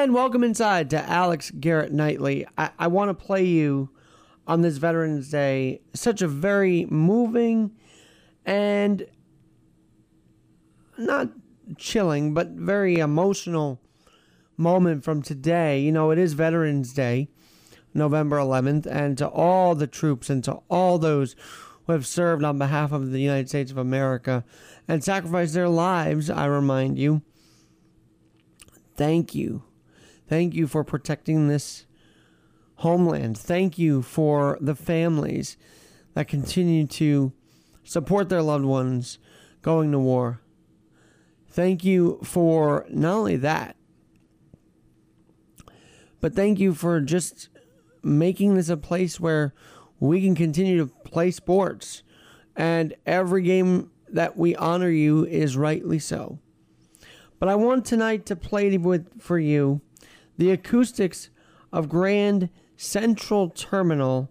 And welcome inside to Alex Garrett Nightly. I, I want to play you on this Veterans Day such a very moving and not chilling, but very emotional moment from today. You know, it is Veterans Day, November 11th, and to all the troops and to all those who have served on behalf of the United States of America and sacrificed their lives, I remind you, thank you. Thank you for protecting this homeland. Thank you for the families that continue to support their loved ones going to war. Thank you for not only that, but thank you for just making this a place where we can continue to play sports. And every game that we honor you is rightly so. But I want tonight to play with for you the acoustics of Grand Central Terminal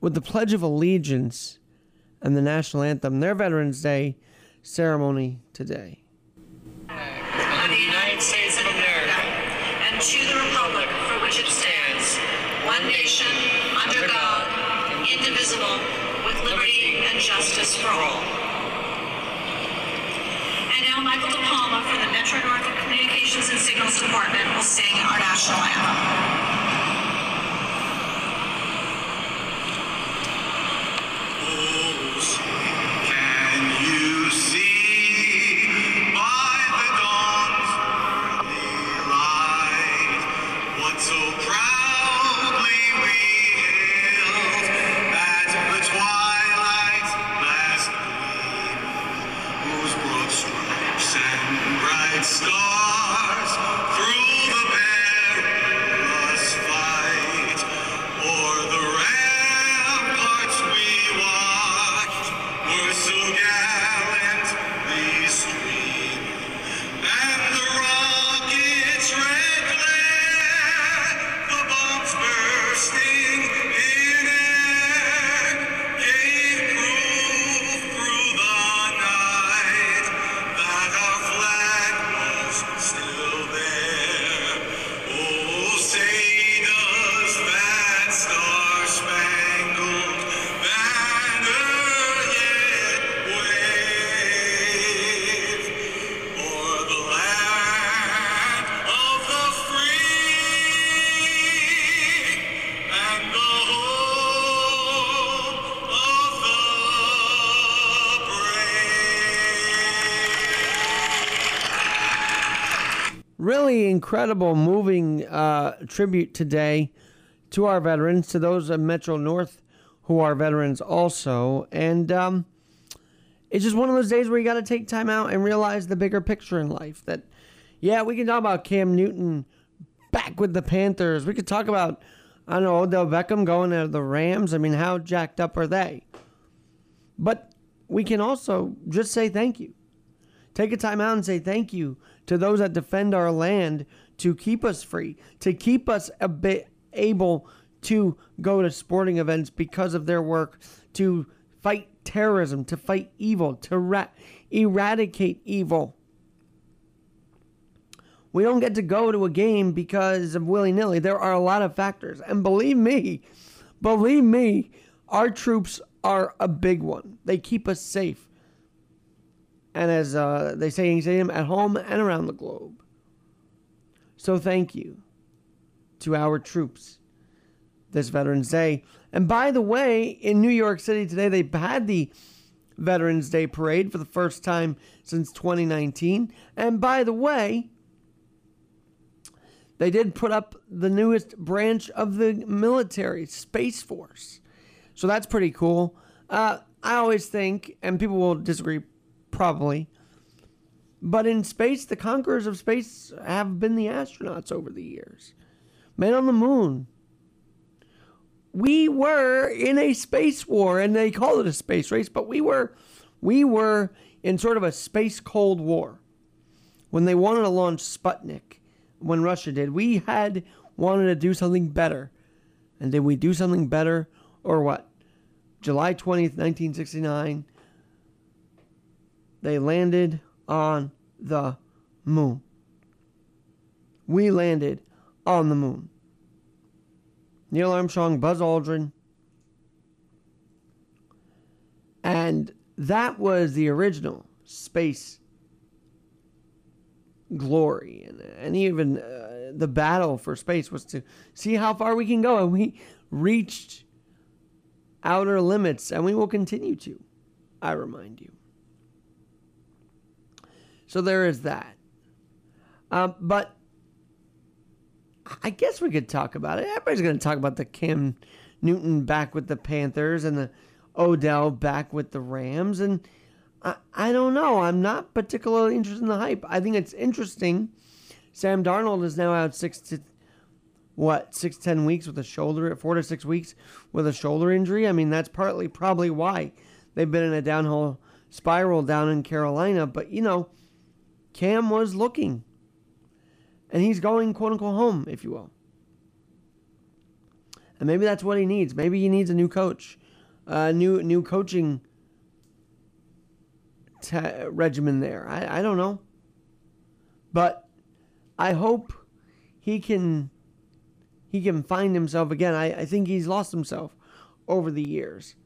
with the Pledge of Allegiance and the national anthem, their Veterans Day ceremony today. The United States of America and to the republic for which it stands, one nation, under God, indivisible, with liberty and justice for all. Michael DePalma from the Metro North Communications and Signals Department will sing our national anthem. Incredible, moving uh, tribute today to our veterans, to those of Metro North who are veterans also. And um, it's just one of those days where you got to take time out and realize the bigger picture in life. That, yeah, we can talk about Cam Newton back with the Panthers. We could talk about, I don't know, Odell Beckham going to the Rams. I mean, how jacked up are they? But we can also just say thank you. Take a time out and say thank you to those that defend our land to keep us free, to keep us a bit able to go to sporting events because of their work, to fight terrorism, to fight evil, to ra- eradicate evil. We don't get to go to a game because of willy nilly. There are a lot of factors. And believe me, believe me, our troops are a big one. They keep us safe. And as uh, they say in stadium, at home and around the globe. So thank you to our troops this Veterans Day. And by the way, in New York City today, they had the Veterans Day parade for the first time since 2019. And by the way, they did put up the newest branch of the military, Space Force. So that's pretty cool. Uh, I always think, and people will disagree probably, but in space, the conquerors of space have been the astronauts over the years. Man on the moon. We were in a space war, and they call it a space race, but we were, we were in sort of a space cold war when they wanted to launch Sputnik. When Russia did, we had wanted to do something better, and did we do something better, or what? July twentieth, nineteen sixty nine. They landed on the moon. we landed on the moon. Neil Armstrong, Buzz Aldrin. And that was the original space glory. And, and even uh, the battle for space was to see how far we can go. And we reached outer limits, and we will continue to, I remind you. So there is that. Um, but I guess we could talk about it. Everybody's going to talk about the Cam Newton back with the Panthers and the Odell back with the Rams. And I, I don't know. I'm not particularly interested in the hype. I think it's interesting. Sam Darnold is now out six to what six ten weeks with a shoulder, four to six weeks with a shoulder injury. I mean, that's partly probably why they've been in a downhill spiral down in Carolina. But you know, Cam was looking and he's going quote unquote home, if you will. And maybe that's what he needs. Maybe he needs a new coach, a new new coaching te- regimen there. I, I don't know, but I hope he can he can find himself again. I, I think he's lost himself over the years,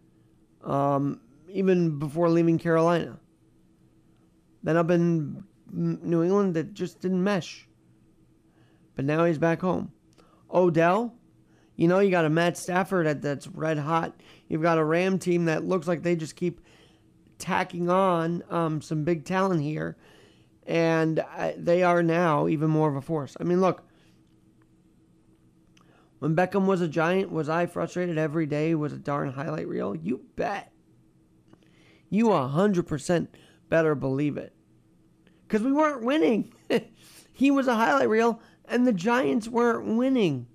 um, even before leaving Carolina. Then up in New England, that just didn't mesh but now he's back home. Odell, you know, you got a Matt Stafford that, that's red hot. You've got a Ram team that looks like they just keep tacking on um, some big talent here, and uh, they are now even more of a force. I mean, look, when Beckham was a giant, was I frustrated every day? Was a darn highlight reel? You bet. You 100% better believe it. Because we weren't winning. he was a highlight reel and the Giants weren't winning.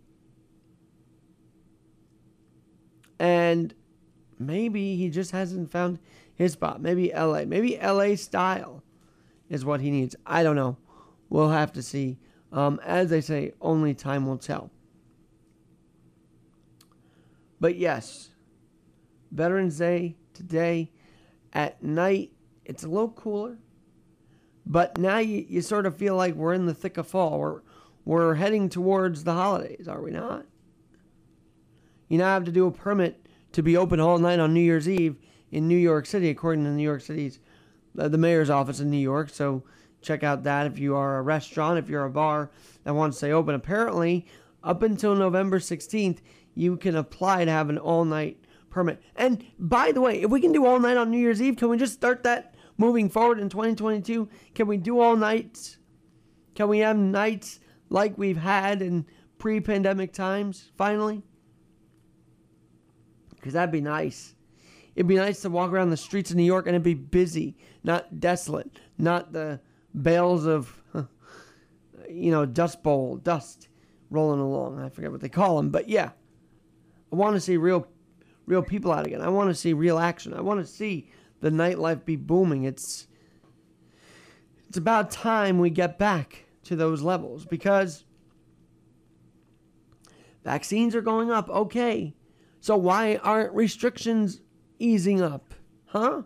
And maybe he just hasn't found his spot. Maybe LA. Maybe LA style is what he needs. I don't know. We'll have to see. Um, as they say, only time will tell. But yes, Veterans Day today at night, it's a little cooler. But now you, you sort of feel like we're in the thick of fall. We're, we're heading towards the holidays, are we not? You now have to do a permit to be open all night on New Year's Eve in New York City, according to New York City's uh, the mayor's office in New York. So check out that if you are a restaurant, if you're a bar that wants to stay open. Apparently, up until November 16th, you can apply to have an all night permit. And by the way, if we can do all night on New Year's Eve, can we just start that moving forward in 2022? Can we do all nights? Can we have nights like we've had in pre pandemic times, finally? Because that'd be nice. It'd be nice to walk around the streets of New York and it'd be busy, not desolate, not the bales of, you know, dust bowl, dust rolling along. I forget what they call them, but yeah. I want to see real, real people out again. I want to see real action. I want to see the nightlife be booming. It's, it's about time we get back to those levels because vaccines are going up. Okay. So why aren't restrictions easing up? Huh?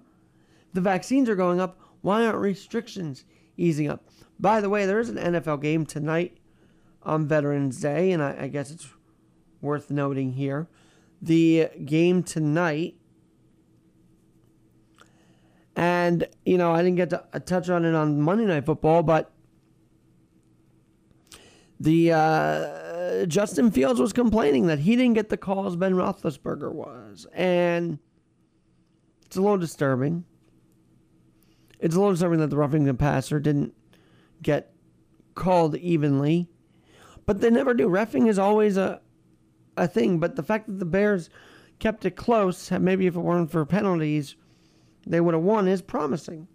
The vaccines are going up. Why aren't restrictions easing up? By the way, there is an NFL game tonight on Veterans Day, and I, I guess it's worth noting here. The game tonight, and you know, I didn't get to touch on it on Monday Night Football, but the uh, Justin Fields was complaining that he didn't get the calls Ben Roethlisberger was, and it's a little disturbing. It's a little disturbing that the roughing the passer didn't get called evenly, but they never do. Refing is always a a thing, but the fact that the Bears kept it close, maybe if it weren't for penalties, they would have won, is promising.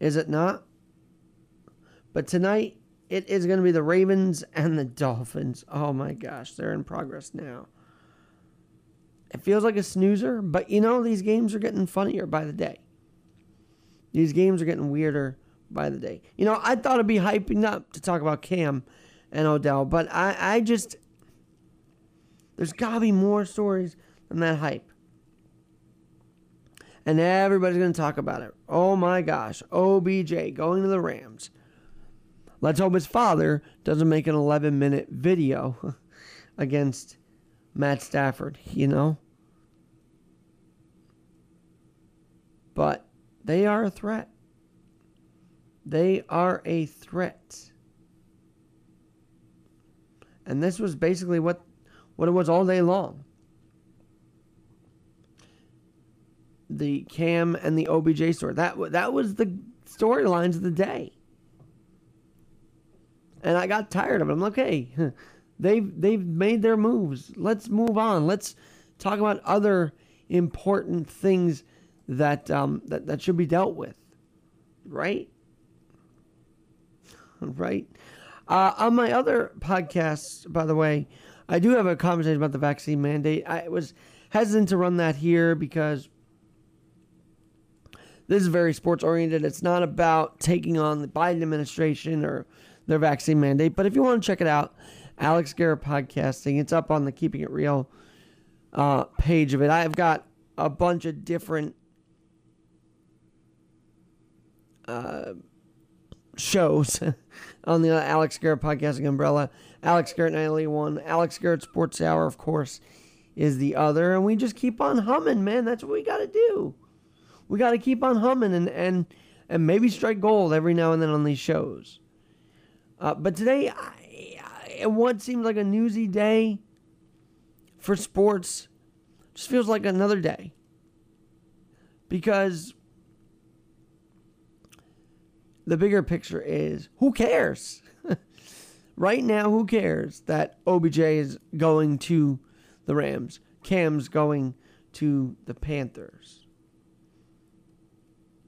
Is it not? But tonight, it is going to be the Ravens and the Dolphins. Oh my gosh, they're in progress now. It feels like a snoozer, but you know, these games are getting funnier by the day. These games are getting weirder by the day. You know, I thought it'd be hyping up to talk about Cam and Odell, but I, I just, there's got to be more stories than that hype. And everybody's going to talk about it. Oh my gosh, OBJ going to the Rams. Let's hope his father doesn't make an 11 minute video against Matt Stafford, you know? But they are a threat. They are a threat. And this was basically what, what it was all day long. The Cam and the OBJ story. That, that was the storylines of the day. And I got tired of it. I'm like, hey, they've they've made their moves. Let's move on. Let's talk about other important things that um, that that should be dealt with, right? Right. Uh, on my other podcasts, by the way, I do have a conversation about the vaccine mandate. I was hesitant to run that here because this is very sports oriented. It's not about taking on the Biden administration or their vaccine mandate. But if you want to check it out, Alex Garrett podcasting. It's up on the Keeping It Real uh, page of it. I've got a bunch of different uh, shows on the Alex Garrett podcasting umbrella. Alex Garrett Nightly one, Alex Garrett Sports Hour, of course, is the other, and we just keep on humming, man. That's what we got to do. We got to keep on humming and and and maybe strike gold every now and then on these shows. Uh, but today, I, I, what seems like a newsy day for sports just feels like another day because the bigger picture is who cares? right now, who cares that OBJ is going to the Rams? Cam's going to the Panthers.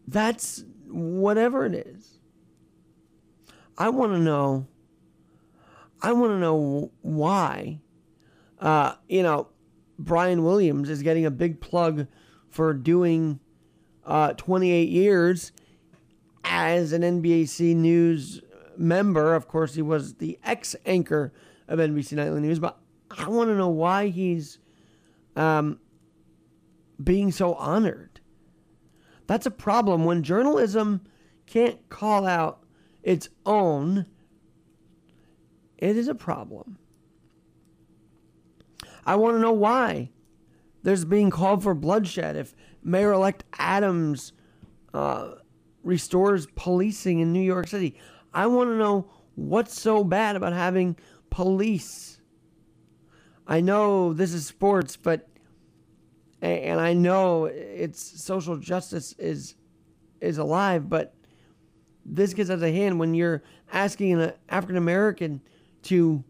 That's whatever it is. I want to know. I want to know why. Uh, you know, Brian Williams is getting a big plug for doing uh, 28 years as an NBC News member. Of course, he was the ex anchor of NBC Nightly News, but I want to know why he's um, being so honored. That's a problem when journalism can't call out its own. It is a problem. I want to know why there's being called for bloodshed if Mayor elect Adams uh, restores policing in New York City. I want to know what's so bad about having police. I know this is sports, but and I know it's social justice is is alive, but this gets out of hand when you're asking an African American to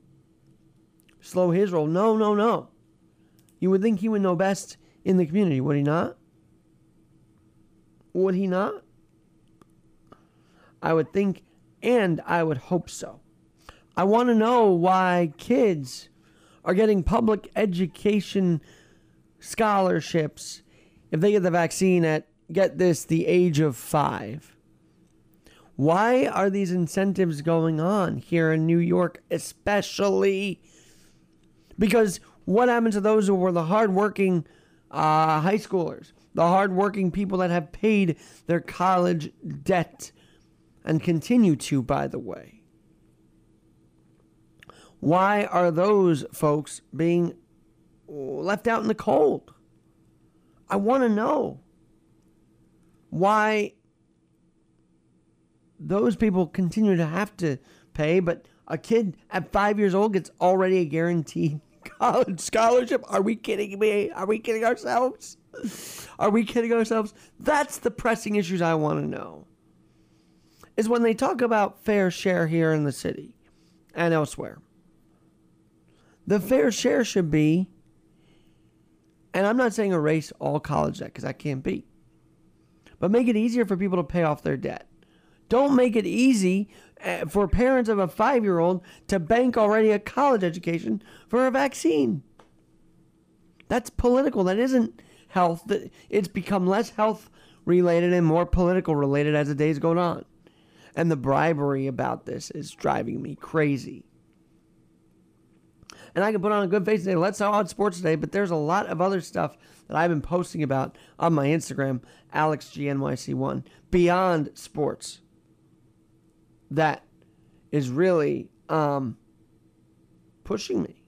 slow his roll. No, no, no. You would think he would know best in the community, would he not? Would he not? I would think and I would hope so. I want to know why kids are getting public education scholarships if they get the vaccine at, get this, the age of five. Why are these incentives going on here in New York, especially? Because what happens to those who were the hardworking uh, high schoolers, the hardworking people that have paid their college debt and continue to, by the way? Why are those folks being left out in the cold? I want to know why those people continue to have to pay, but a kid at five years old gets already a guaranteed college scholarship. Are we kidding me? Are we kidding ourselves? Are we kidding ourselves? That's the pressing issues I want to know. Is when they talk about fair share here in the city and elsewhere. The fair share should be, and I'm not saying erase all college debt because that can't be, but make it easier for people to pay off their debt. Don't make it easy uh, for parents of a five year old to bank already a college education for a vaccine. That's political. That isn't health. It's become less health related and more political related as the days go on. And the bribery about this is driving me crazy. And I can put on a good face and say, let's talk about sports today, but there's a lot of other stuff that I've been posting about on my Instagram, AlexGNYC1, beyond sports that is really um, pushing me.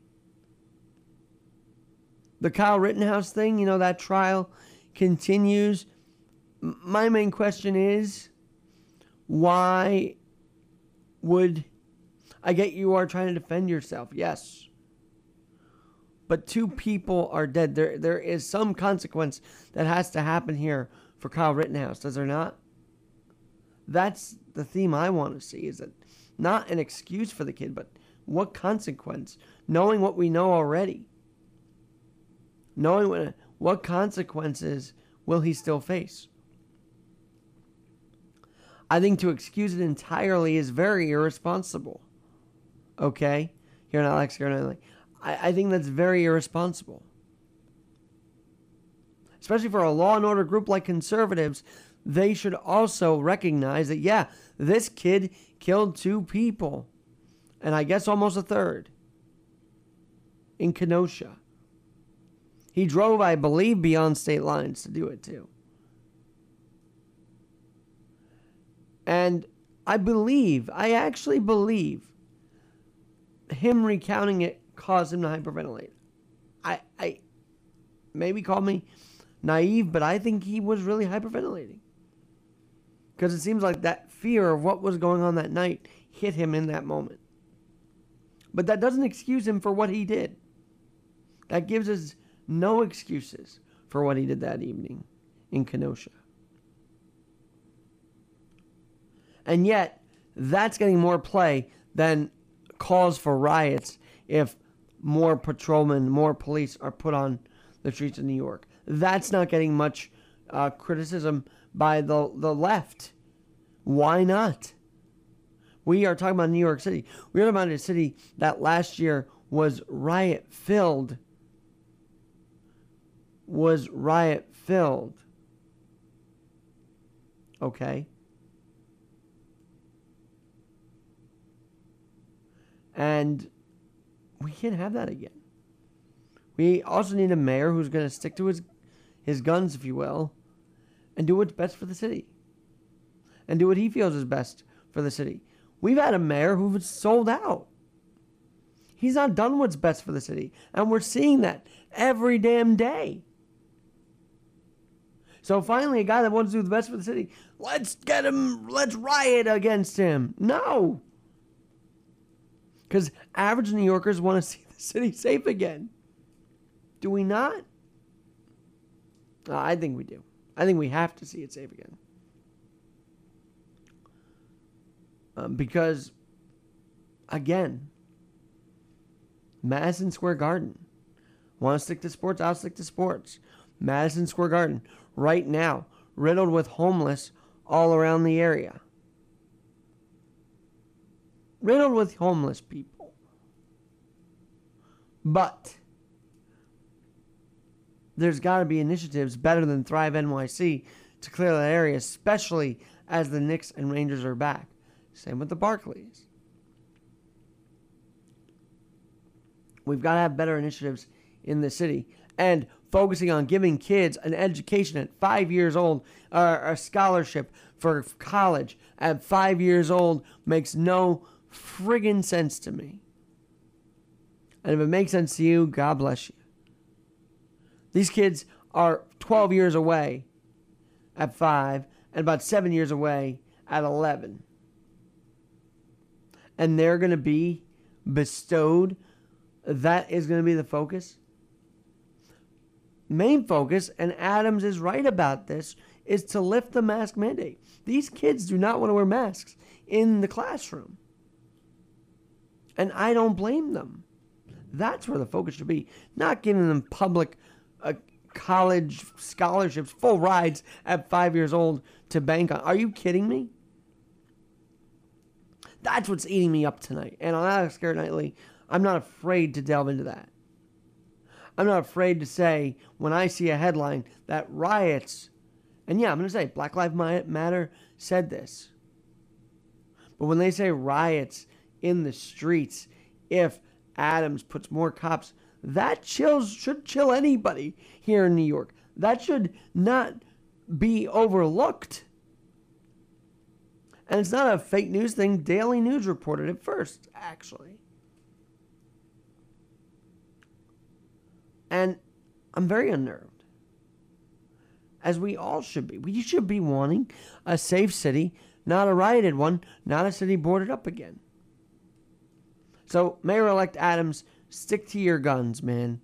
The Kyle Rittenhouse thing, you know, that trial continues. My main question is why would I get you are trying to defend yourself? Yes. But two people are dead. There there is some consequence that has to happen here for Kyle Rittenhouse, does there not? That's the theme I want to see is that not an excuse for the kid, but what consequence? Knowing what we know already. Knowing what, what consequences will he still face? I think to excuse it entirely is very irresponsible. Okay? You're not Alex, like. I, I think that's very irresponsible. Especially for a law and order group like conservatives, they should also recognize that, yeah, this kid killed two people, and I guess almost a third in Kenosha. He drove, I believe, beyond state lines to do it too. And I believe, I actually believe, him recounting it caused him to hyperventilate. I, I, maybe call me naive, but I think he was really hyperventilating. Because it seems like that fear of what was going on that night hit him in that moment. But that doesn't excuse him for what he did. That gives us no excuses for what he did that evening in Kenosha. And yet, that's getting more play than calls for riots if more patrolmen, more police are put on the streets of New York. That's not getting much uh, criticism by the, the left. Why not? We are talking about New York City. We are talking about a city that last year was riot filled. Was riot filled. Okay. And we can't have that again. We also need a mayor who's going to stick to his his guns, if you will, and do what's best for the city. And do what he feels is best for the city. We've had a mayor who's sold out. He's not done what's best for the city. And we're seeing that every damn day. So finally, a guy that wants to do the best for the city, let's get him, let's riot against him. No. Because average New Yorkers want to see the city safe again. Do we not? Uh, I think we do. I think we have to see it safe again. Um, because, again, Madison Square Garden. Want to stick to sports? I'll stick to sports. Madison Square Garden, right now, riddled with homeless all around the area. Riddled with homeless people. But there's got to be initiatives better than Thrive NYC to clear that area, especially as the Knicks and Rangers are back. Same with the Barclays. We've got to have better initiatives in the city and focusing on giving kids an education at five years old, or a scholarship for college at five years old makes no friggin' sense to me. And if it makes sense to you, God bless you. These kids are 12 years away at five and about seven years away at 11. And they're going to be bestowed. That is going to be the focus. Main focus, and Adams is right about this, is to lift the mask mandate. These kids do not want to wear masks in the classroom. And I don't blame them. That's where the focus should be, not giving them public uh, college scholarships, full rides at five years old to bank on. Are you kidding me? That's what's eating me up tonight. And on Alex Garrett Nightly, I'm not afraid to delve into that. I'm not afraid to say when I see a headline that riots, and yeah, I'm going to say Black Lives Matter said this. But when they say riots in the streets, if Adams puts more cops, that chills should chill anybody here in New York. That should not be overlooked. And it's not a fake news thing. Daily News reported it first, actually. And I'm very unnerved, as we all should be. We should be wanting a safe city, not a rioted one, not a city boarded up again. So, Mayor elect Adams, stick to your guns, man.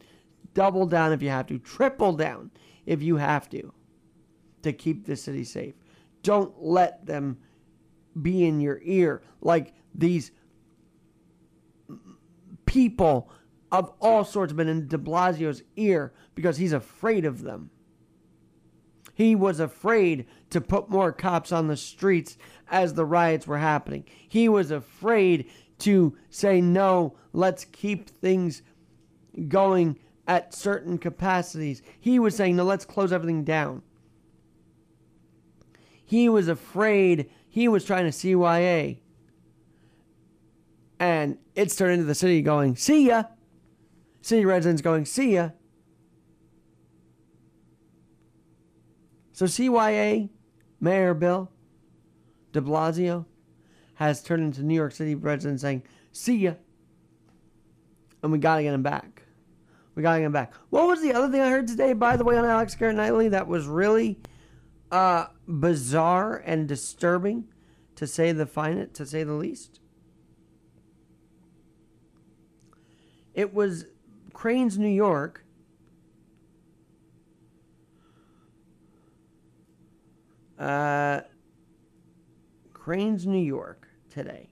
Double down if you have to, triple down if you have to, to keep the city safe. Don't let them be in your ear like these people of all sorts have been in de Blasio's ear because he's afraid of them. He was afraid to put more cops on the streets as the riots were happening. He was afraid to say, no, let's keep things going at certain capacities. He was saying, no, let's close everything down. He was afraid. He was trying to CYA. And it's turned into the city going, see ya. City residents going, see ya. So CYA, Mayor Bill de Blasio, has turned into New York City residents saying, see ya. And we got to get him back. We got to get him back. What was the other thing I heard today, by the way, on Alex Garrett Nightly that was really uh, bizarre and disturbing, to say the fine, to say the least? It was Crain's, New York. Uh, Crain's, New York today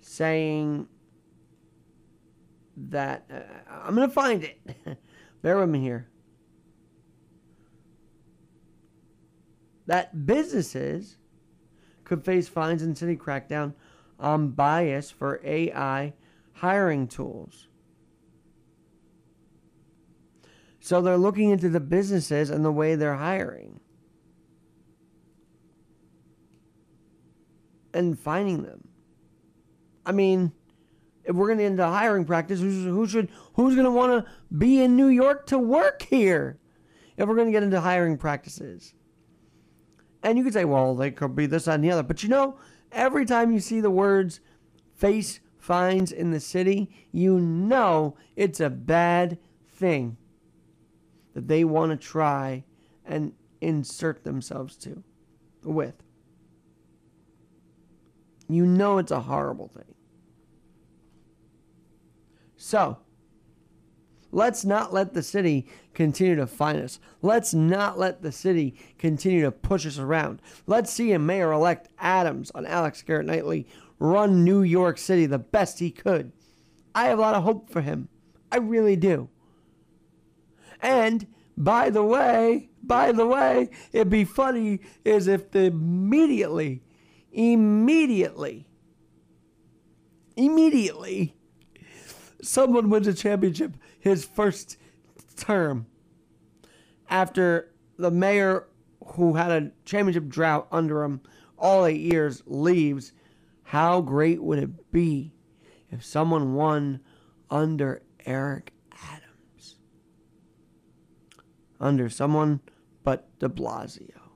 saying that uh, I'm going to find it. Bear with me here. That businesses could face fines and city crackdown on bias for AI hiring tools. So they're looking into the businesses and the way they're hiring and finding them. I mean, if we're going to get into hiring practice, who's, who should who's going to want to be in New York to work here? If we're going to get into hiring practices, and you could say, well, they could be this and the other, but you know, every time you see the words face fines in the city, you know it's a bad thing that they want to try and insert themselves to with. You know it's a horrible thing. So, let's not let the city continue to fine us. Let's not let the city continue to push us around. Let's see a mayor elect Adams on Alex Garrett Nightly run New York City the best he could. I have a lot of hope for him. I really do. And by the way, by the way, it'd be funny is if the immediately, immediately, immediately, someone wins a championship his first term after the mayor who had a championship drought under him all eight years leaves. How great would it be if someone won under Eric Adams? Under someone but de Blasio.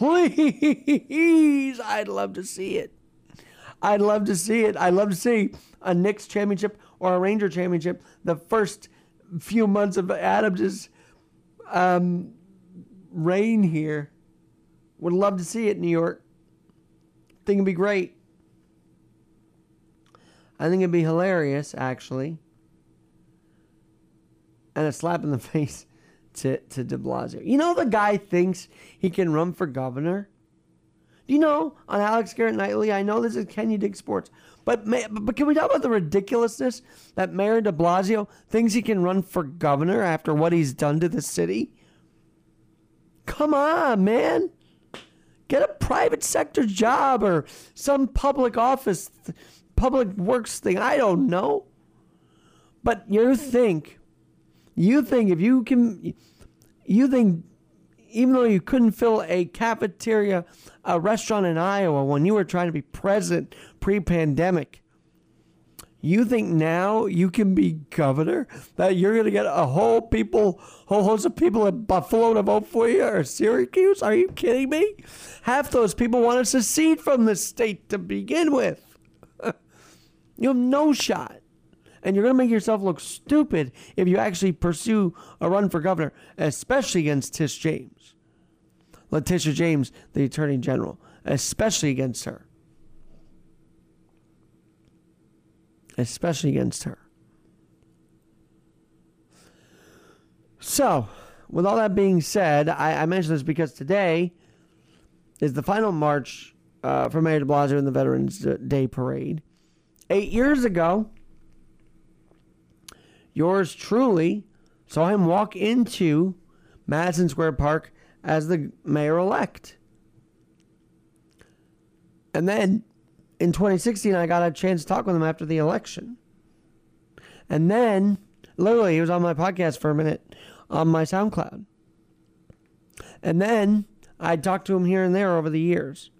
Please, I'd love to see it. I'd love to see it. I'd love to see a Knicks championship or a Ranger championship the first few months of Adams' um, reign here. Would love to see it, New York. Think it'd be great. I think it'd be hilarious, actually. And a slap in the face to, to de Blasio. You know, the guy thinks he can run for governor? Do you know on Alex Garrett Nightly? I know this is Kenya Dig Sports, but but can we talk about the ridiculousness that Mayor De Blasio thinks he can run for governor after what he's done to the city? Come on, man. Get a private sector job or some public office, public works thing. I don't know. But you think, you think if you can, you think even though you couldn't fill a cafeteria, a restaurant in Iowa when you were trying to be president pre pandemic, You think now you can be governor? That you're going to get a whole people, whole host of people in Buffalo to vote for you or Syracuse? Are you kidding me? Half those people want to secede from the state to begin with. you have no shot. And you're going to make yourself look stupid if you actually pursue a run for governor, especially against Tish James. Letitia James, the Attorney General, especially against her. especially against her. So, with all that being said, I, I mention this because today is the final march uh, for Mayor de Blasio in the Veterans Day Parade. Eight years ago, yours truly saw him walk into Madison Square Park as the mayor elect. And then in 2016, I got a chance to talk with him after the election. And then, literally, he was on my podcast for a minute on my SoundCloud. And then I talked to him here and there over the years.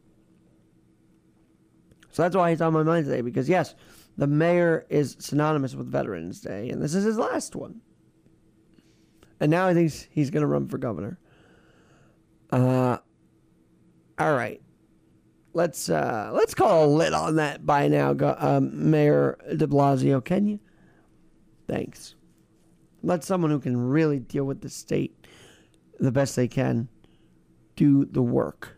So that's why he's on my mind today, because yes, the mayor is synonymous with Veterans Day, and this is his last one. And now he thinks he's going to run for governor. Uh, all right let's uh, let's call a lid on that by now, um, Mayor De Blasio. Can you? Thanks. Let someone who can really deal with the state the best they can do the work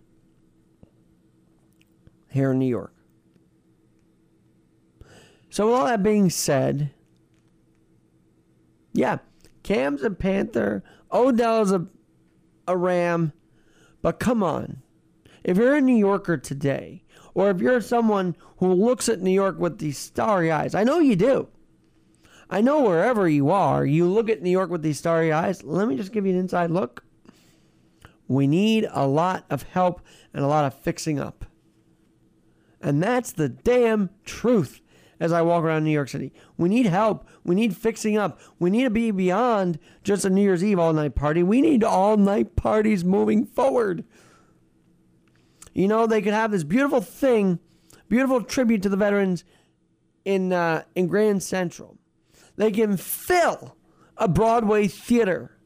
here in New York. So, with all that being said, yeah, Cam's a Panther, Odell's a, a Ram, but come on. If you're a New Yorker today, or if you're someone who looks at New York with these starry eyes, I know you do. I know wherever you are, you look at New York with these starry eyes. Let me just give you an inside look. We need a lot of help and a lot of fixing up. And that's the damn truth as I walk around New York City. We need help. We need fixing up. We need to be beyond just a New Year's Eve all night party. We need all night parties moving forward. You know, they could have this beautiful thing, beautiful tribute to the veterans in uh, in Grand Central. They can fill a Broadway theater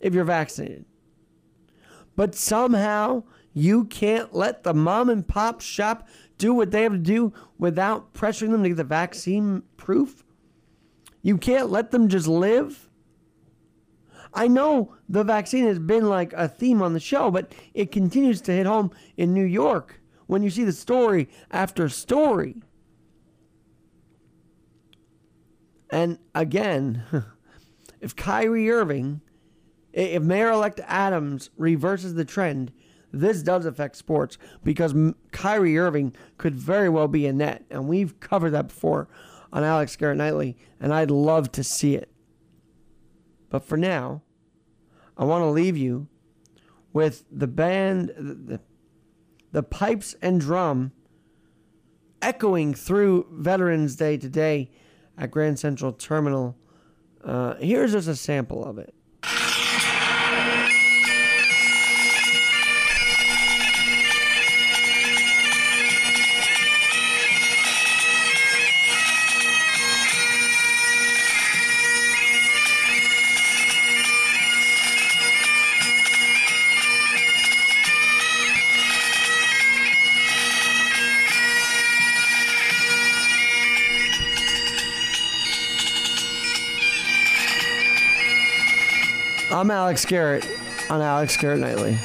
if you're vaccinated. But somehow you can't let the mom and pop shop do what they have to do without pressuring them to get the vaccine proof. You can't let them just live. I know the vaccine has been like a theme on the show, but it continues to hit home in New York when you see the story after story. And again, if Kyrie Irving, if Mayor elect Adams reverses the trend, this does affect sports because Kyrie Irving could very well be a net. And we've covered that before on Alex Garrett Nightly, and I'd love to see it. But for now, I want to leave you with the band, the, the pipes and drum echoing through Veterans Day today at Grand Central Terminal. Uh, here's just a sample of it. I'm Alex Garrett on Alex Garrett Nightly.